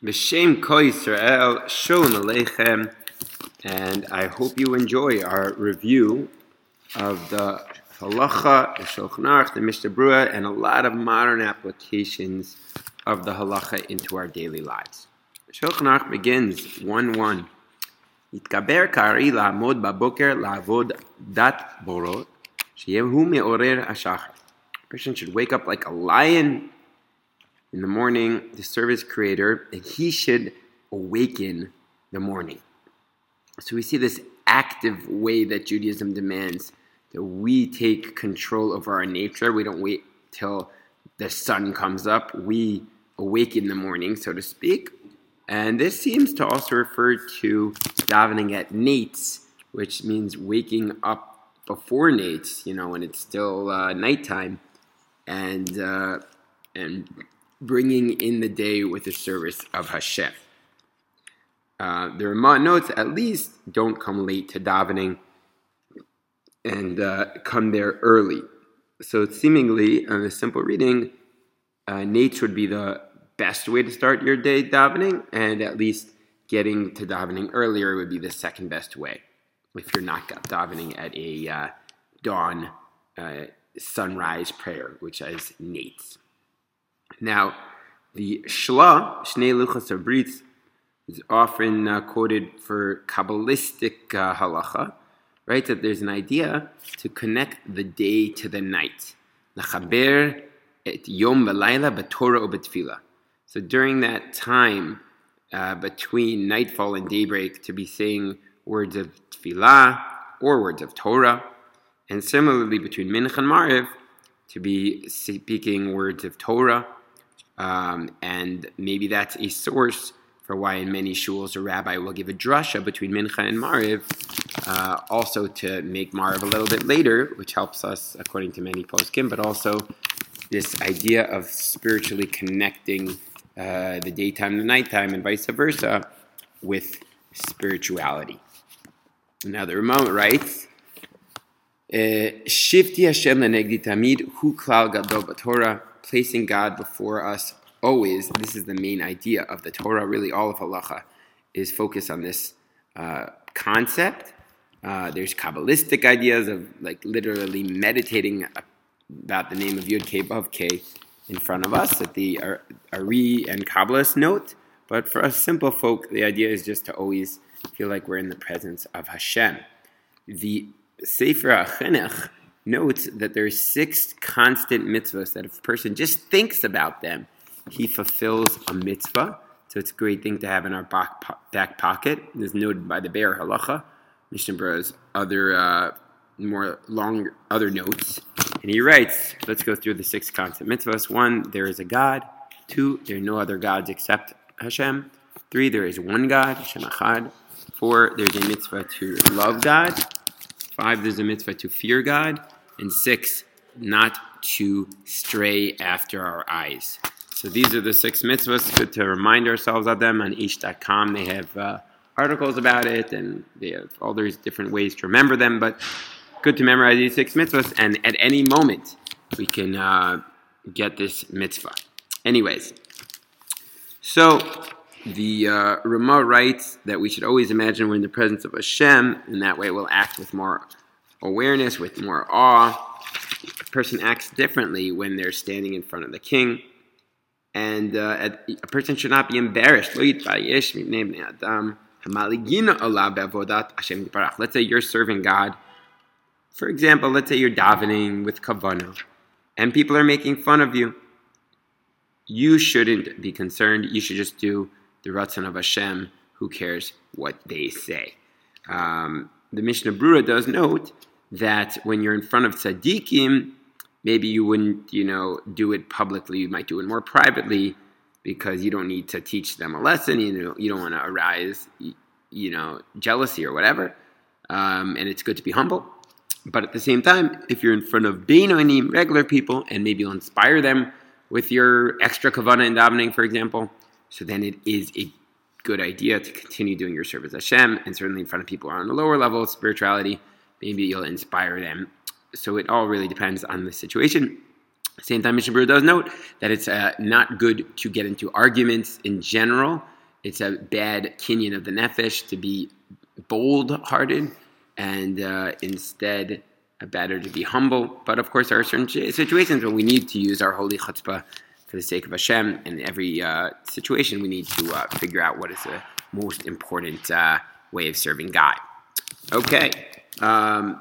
B'Shem Ko Yisrael, Shalom Aleichem, and I hope you enjoy our review of the Halacha, the Shulchan Aruch, the Mishnah Brura, and a lot of modern applications of the Halacha into our daily lives. Shulchan Aruch begins 1-1. Yitkaber kari la'amod ba'boker la'avod dat borot, sheyehu me'orer hashachar. A person should wake up like a lion in the morning the service creator, and he should awaken the morning. So we see this active way that Judaism demands that we take control over our nature. We don't wait till the sun comes up. We awaken the morning, so to speak. And this seems to also refer to davening at netz, which means waking up before netz, you know, when it's still uh, nighttime, and uh, and bringing in the day with the service of Hashem. Uh, the Ramah notes at least don't come late to davening and uh, come there early. So seemingly, on a simple reading, uh, Netz would be the best way to start your day davening, and at least getting to davening earlier would be the second best way if you're not davening at a uh, dawn uh, sunrise prayer, which is Netz. Now, the Shla, Shnei Luchas HaBris, is often uh, quoted for Kabbalistic uh, halacha, right? That there's an idea to connect the day to the night. Lachaber et yom v'layla b'torah o. So during that time uh, between nightfall and daybreak, to be saying words of tefillah or words of Torah, and similarly between mincha and mariv, to be speaking words of Torah um, and maybe that's a source for why in many shuls a rabbi will give a drasha between Mincha and Mariv, uh, also to make Mariv a little bit later, which helps us according to many poskim, but also this idea of spiritually connecting uh, the daytime and the nighttime and vice versa with spirituality. Now the Ramah writes, uh, Shiviti Hashem lenegdi tamid hu klal gadol b'Torah placing God before us always. This is the main idea of the Torah. Really, all of halacha is focused on this uh, concept. Uh, there's kabbalistic ideas of like literally meditating about the name of Yud K Vav K in front of us that the Ari and Kabbalist note. But for us simple folk, the idea is just to always feel like we're in the presence of Hashem. The Sefer HaChinuch notes that there are six constant mitzvahs that if a person just thinks about them, he fulfills a mitzvah. So it's a great thing to have in our back, pocket. As noted by the Be'er Halacha, Mishnah Berurah's other uh, more long other notes. And he writes, let's go through the six constant mitzvahs. One, there is a God. Two, there are no other gods except Hashem. Three, there is one God, Hashem Echad. Four, there's a mitzvah to love God. Five, there's a mitzvah to fear God. And six, not to stray after our eyes. So these are the six mitzvahs. Good to remind ourselves of them on aish.com. They have uh, articles about it and they have all these different ways to remember them. But good to memorize these six mitzvahs. And at any moment, we can uh, get this mitzvah. Anyways, so the uh, Ramah writes that we should always imagine we're in the presence of Hashem, and that way we'll act with more awareness, with more awe. A person acts differently when they're standing in front of the king. And uh, a person should not be embarrassed. Let's say you're serving God. For example, let's say you're davening with kavanah, and people are making fun of you. You shouldn't be concerned. You should just do the ratzon of Hashem. Who cares what they say? Um, the Mishnah Brura does note that when you're in front of tzaddikim, maybe you wouldn't, you know, do it publicly. You might do it more privately because you don't need to teach them a lesson. You know, you don't want to arise, you know, jealousy or whatever. Um, and it's good to be humble. But at the same time, if you're in front of Beinonim, regular people, and maybe you'll inspire them with your extra kavana and davening, for example, so then it is a good idea to continue doing your service Hashem, and certainly in front of people on a lower level of spirituality, maybe you'll inspire them. So it all really depends on the situation. Same time, Mishnah Berurah does note that it's uh, not good to get into arguments in general. It's a bad kinyan of the nefesh to be bold-hearted, and uh, instead a better to be humble. But of course, there are certain situations where we need to use our holy chutzpah for the sake of Hashem. In every uh, situation, we need to uh, figure out what is the most important uh, way of serving God. Okay. Um,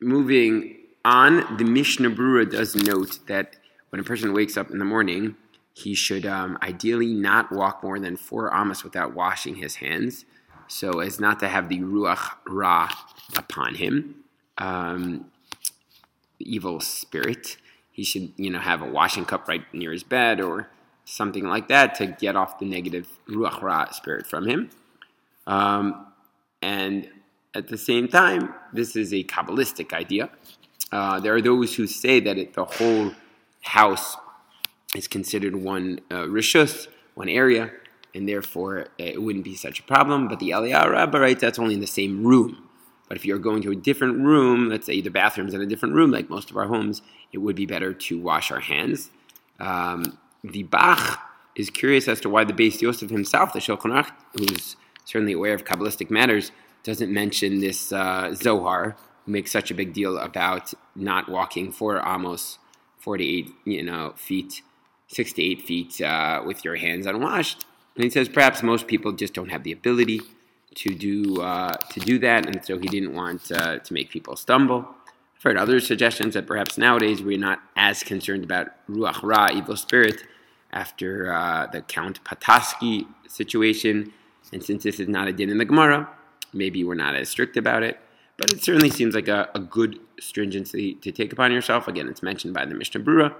moving on, the Mishnah Berurah does note that when a person wakes up in the morning, he should um, ideally not walk more than four amas without washing his hands, so as not to have the ruach ra upon him, um, the evil spirit. He should, you know, have a washing cup right near his bed or something like that to get off the negative ruach ra spirit from him. Um, and at the same time, this is a Kabbalistic idea. Uh, there are those who say that it, the whole house is considered one uh, rishus, one area, and therefore it wouldn't be such a problem. But the Eliyahu Rabbah writes that's only in the same room. But if you're going to a different room, let's say the bathroom's in a different room, like most of our homes, it would be better to wash our hands. Um, the Bach is curious as to why the Beis Yosef himself, the Shulchan Aruch, who's certainly aware of Kabbalistic matters, doesn't mention this uh, Zohar, who makes such a big deal about not walking for amos, 48 you know, feet, six to eight feet uh, with your hands unwashed. And he says perhaps most people just don't have the ability to do uh, to do that, and so he didn't want uh, to make people stumble. I've heard other suggestions that perhaps nowadays we're not as concerned about ruach ra, evil spirit, after uh, the Count Pataski situation, and since this is not a din in the Gemara, maybe we're not as strict about it. But it certainly seems like a, a good stringency to take upon yourself. Again, it's mentioned by the Mishnah Berurah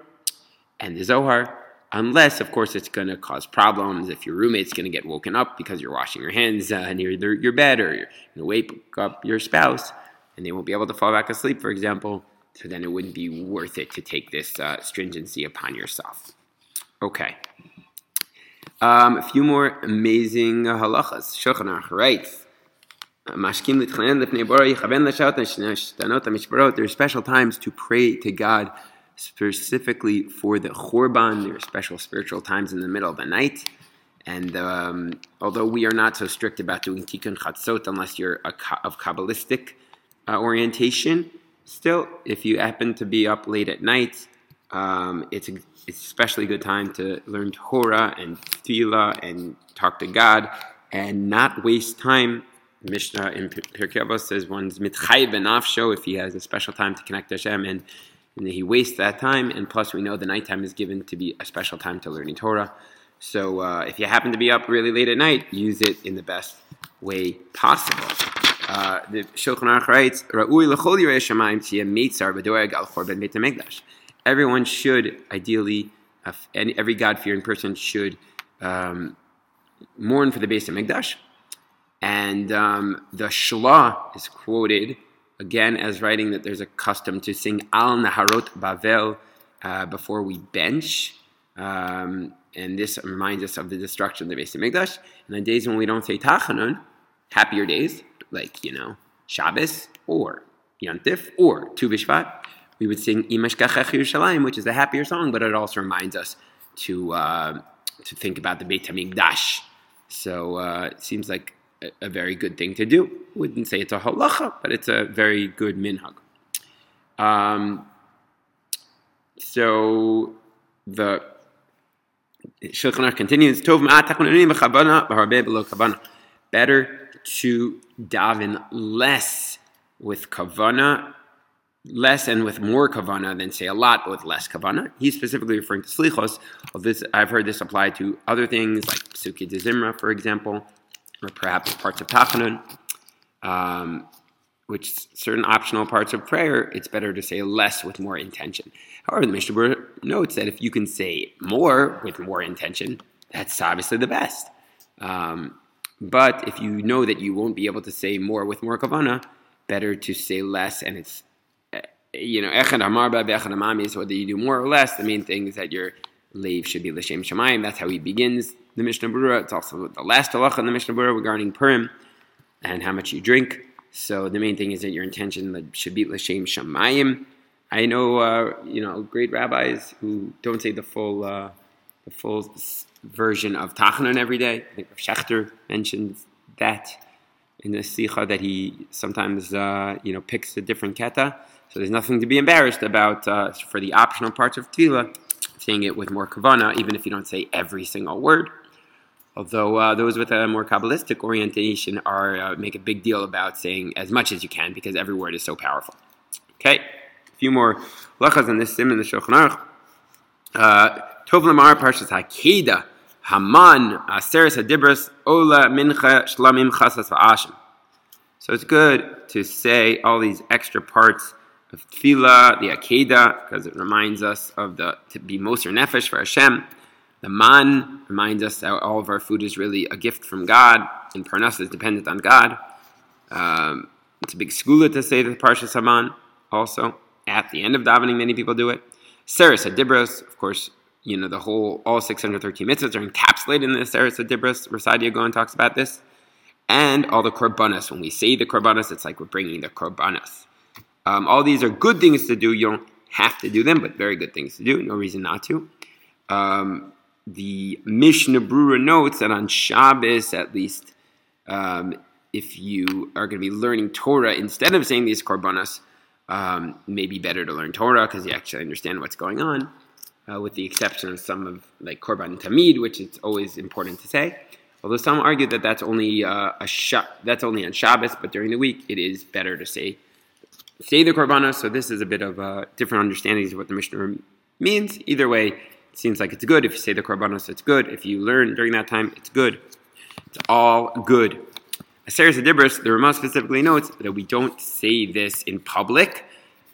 and the Zohar unless, of course, it's going to cause problems. If your roommate's going to get woken up because you're washing your hands uh, near their, your bed, or you're going to wake up your spouse and they won't be able to fall back asleep, for example. So then it wouldn't be worth it to take this uh, stringency upon yourself. Okay. Um, a few more amazing halachas. Shulchan Aruch writes. There are special times to pray to God specifically for the Chorban. There are special spiritual times in the middle of the night. And um, although we are not so strict about doing Tikkun Chatzot unless you're a, of Kabbalistic uh, orientation, still, if you happen to be up late at night, um, it's, a, it's especially good time to learn Torah and Tefillah and talk to God and not waste time. Mishnah in Pirkei Avos says one's mitchay benafsho if he has a special time to connect to Hashem and and he wastes that time. And plus, we know the nighttime is given to be a special time to learning Torah. So uh, if you happen to be up really late at night, use it in the best way possible. Uh, the Shulchan Aruch writes, "Ra'ui l'chol yirei shamayim tiyeh meitzar b'doeg al chorban beit hamikdash." Everyone should, ideally, uh, every God-fearing person should um, mourn for the Beis HaMikdash. And um, the Shlah is quoted again as writing that there's a custom to sing Al Naharot Bavel uh, before we bench. Um, and this reminds us of the destruction of the Beis HaMikdash. And on days when we don't say Tachanun, happier days, like, you know, Shabbos or Yantif or Tu Bishvat, we would sing Imashkachach Yerushalayim, which is a happier song, but it also reminds us to, uh, to think about the Beit HaMikdash. So uh, it seems like a, very good thing to do. Wouldn't say it's a halacha, but it's a very good minhag. Um, so the Shulchan Aruch continues, Tov Better to daven less with kavana, less and with more kavana than say a lot with less kavana. He's specifically referring to slichos. This I've heard this applied to other things like Pesukei de Zimra, for example, or perhaps parts of Tachanun, um, which certain optional parts of prayer, it's better to say less with more intention. However, the Mishnah notes that if you can say more with more intention, that's obviously the best. Um, but if you know that you won't be able to say more with more kavana, better to say less. And it's, eh, you know, echad amarba be'echad amami is whether you do more or less. The main thing is that your leave should be l'shem shemayim. That's how he begins the Mishnah Berurah. It's also the last halacha in the Mishnah Berurah regarding Purim and how much you drink. So the main thing is that your intention should be l'shem shamayim. I know, uh, you know, great rabbis who don't say the full, uh, the full version of Tachanun every day. I think mentions that in the Sikha that he sometimes, uh, you know, picks a different keta. So there's nothing to be embarrassed about uh, for the optional parts of Tefillah, saying it with more kavana, even if you don't say every single word. Although uh, those with a more Kabbalistic orientation are uh, make a big deal about saying as much as you can because every word is so powerful. Okay, a few more lachas in this sim in the Shulchan Aruch. Uh, Tov Lamar Parshas Hakeda Haman Aseres Hadibras Ola Mincha Shlamim Chasas Va'ashim. So it's good to say all these extra parts of Tefillah, the Akeda, because it reminds us of the to be Moser Nefesh for Hashem. The man reminds us that all of our food is really a gift from God, and Parnas is dependent on God. Um, it's a big segula to say the Parsha Haman also. At the end of davening, many people do it. Seres Hadibros, of course, you know, the whole, all 613 mitzvahs are encapsulated in the Seres Hadibros. Rav Saadia Gaon talks about this. And all the korbanos. When we say the korbanos, it's like we're bringing the korbanos. Um, all these are good things to do. You don't have to do them, but very good things to do. No reason not to. Um, the Mishnah Brura notes that on Shabbos, at least, um, if you are going to be learning Torah instead of saying these korbanos, um, maybe better to learn Torah because you actually understand what's going on. Uh, with the exception of some of like korban tamid, which it's always important to say. Although some argue that that's only uh, a sh- that's only on Shabbos, but during the week it is better to say say the korbanos. So this is a bit of uh, different understandings of what the Mishnah means. Either way, seems like it's good. If you say the korbanos, it's good. If you learn during that time, it's good. It's all good. Aseres Adibris, the Ramah specifically notes that we don't say this in public,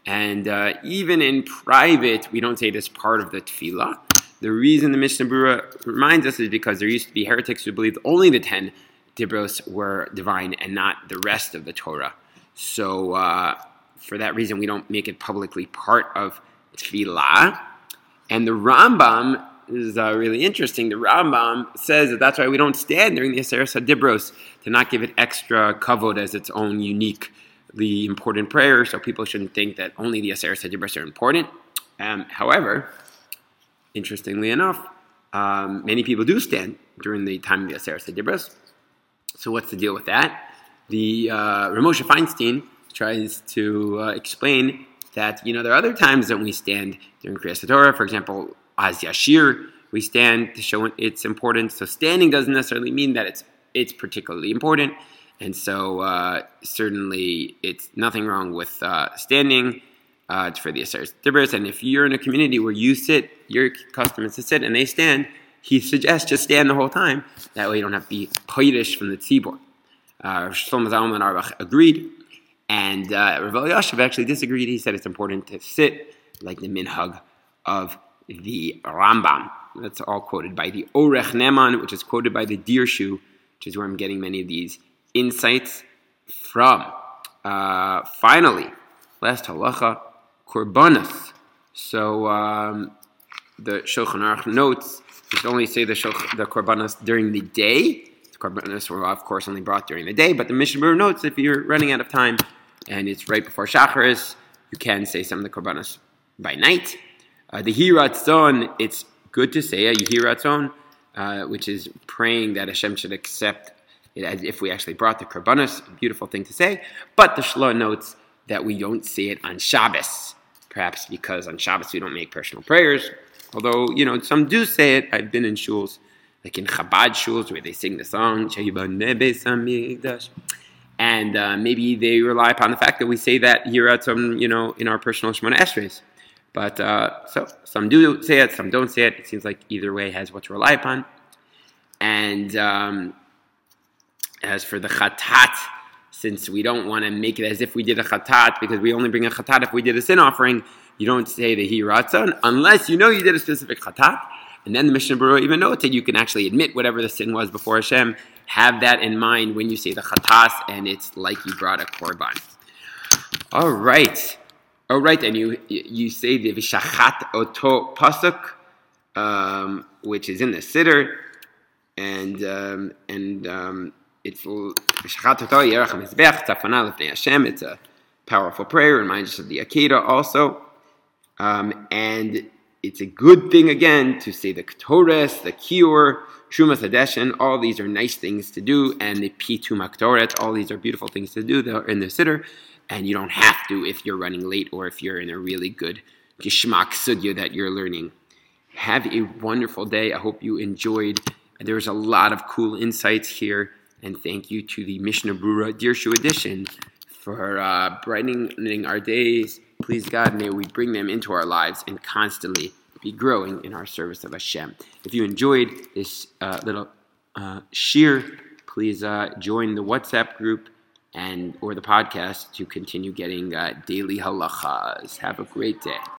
and uh, even in private, we don't say this part of the tefillah. The reason the Mishnah Brura reminds us is because there used to be heretics who believed only the ten dibros were divine and not the rest of the Torah. So, uh, for that reason, we don't make it publicly part of tefillah. And the Rambam is uh, really interesting. The Rambam says that that's why we don't stand during the Aseres Hadibros to not give it extra kavod as its own uniquely important prayer. So people shouldn't think that only the Aseres Hadibros are important. Um, however, interestingly enough, um, many people do stand during the time of the Aseres Hadibros. So what's the deal with that? The uh, Rav Moshe Feinstein tries to uh, explain that you know there are other times that we stand during Kriyas Torah. For example, Az Yashir, we stand to show its importance. So standing doesn't necessarily mean that it's it's particularly important. And so uh, certainly it's nothing wrong with uh, standing uh, for the Aseres Dibros. And if you're in a community where you sit, your custom is to sit and they stand, he suggests just stand the whole time. That way you don't have to be Kodesh from the tzibor. Uh, Shlomo Zalman Auerbach agreed. And uh, Rav Yashiv actually disagreed. He said it's important to sit like the minhag of the Rambam. That's all quoted by the Orech Neman, which is quoted by the Dirshu, which is where I'm getting many of these insights from. Uh, finally, last halacha, korbanos. So um, the Shulchan Aruch notes you should only say the, shulch, the korbanos during the day. The korbanos were of course only brought during the day, but the Mishnah notes if you're running out of time and it's right before Shacharis, you can say some of the korbanos by night. Uh, the Yehi Ratzon, it's good to say a Yehi Ratzon, uh, which is praying that Hashem should accept it as if we actually brought the korbanos. Beautiful thing to say. But the Shloh notes that we don't say it on Shabbos, perhaps because on Shabbos we don't make personal prayers. Although, you know, some do say it. I've been in shuls, like in Chabad shuls, where they sing the song, and uh, maybe they rely upon the fact that we say that here at some, you know, in our personal Shemona Esrei. But uh, so some do say it, some don't say it. It seems like either way has what to rely upon. And um, as for the chatat, since we don't want to make it as if we did a chatat, because we only bring a chatat if we did a sin offering, you don't say the yehi ratzon unless you know you did a specific chatat. And then the Mishnah Berurah even notes that you can actually admit whatever the sin was before Hashem. Have that in mind when you say the chatas, and it's like you brought a korban. All right, all right, and you you say the v'shachat oto pasuk, um, which is in the siddur, and um, and um, it's v'shachat oto yerach mizbech tafana Hashem. It's a powerful prayer. Reminds us of the Akeda also. Um, and it's a good thing, again, to say the Ketores, the Kior, Trumas Hadeshin, all these are nice things to do, and the Pitum Haktoret, all these are beautiful things to do in the Siddur, and you don't have to if you're running late or if you're in a really good Gishmak Sugya that you're learning. Have a wonderful day. I hope you enjoyed. There's a lot of cool insights here, and thank you to the Mishnah Brura Dirshu edition for uh, brightening our days. Please, God, may we bring them into our lives and constantly be growing in our service of Hashem. If you enjoyed this uh, little uh, shiur, please uh, join the WhatsApp group and or the podcast to continue getting uh, daily halachas. Have a great day.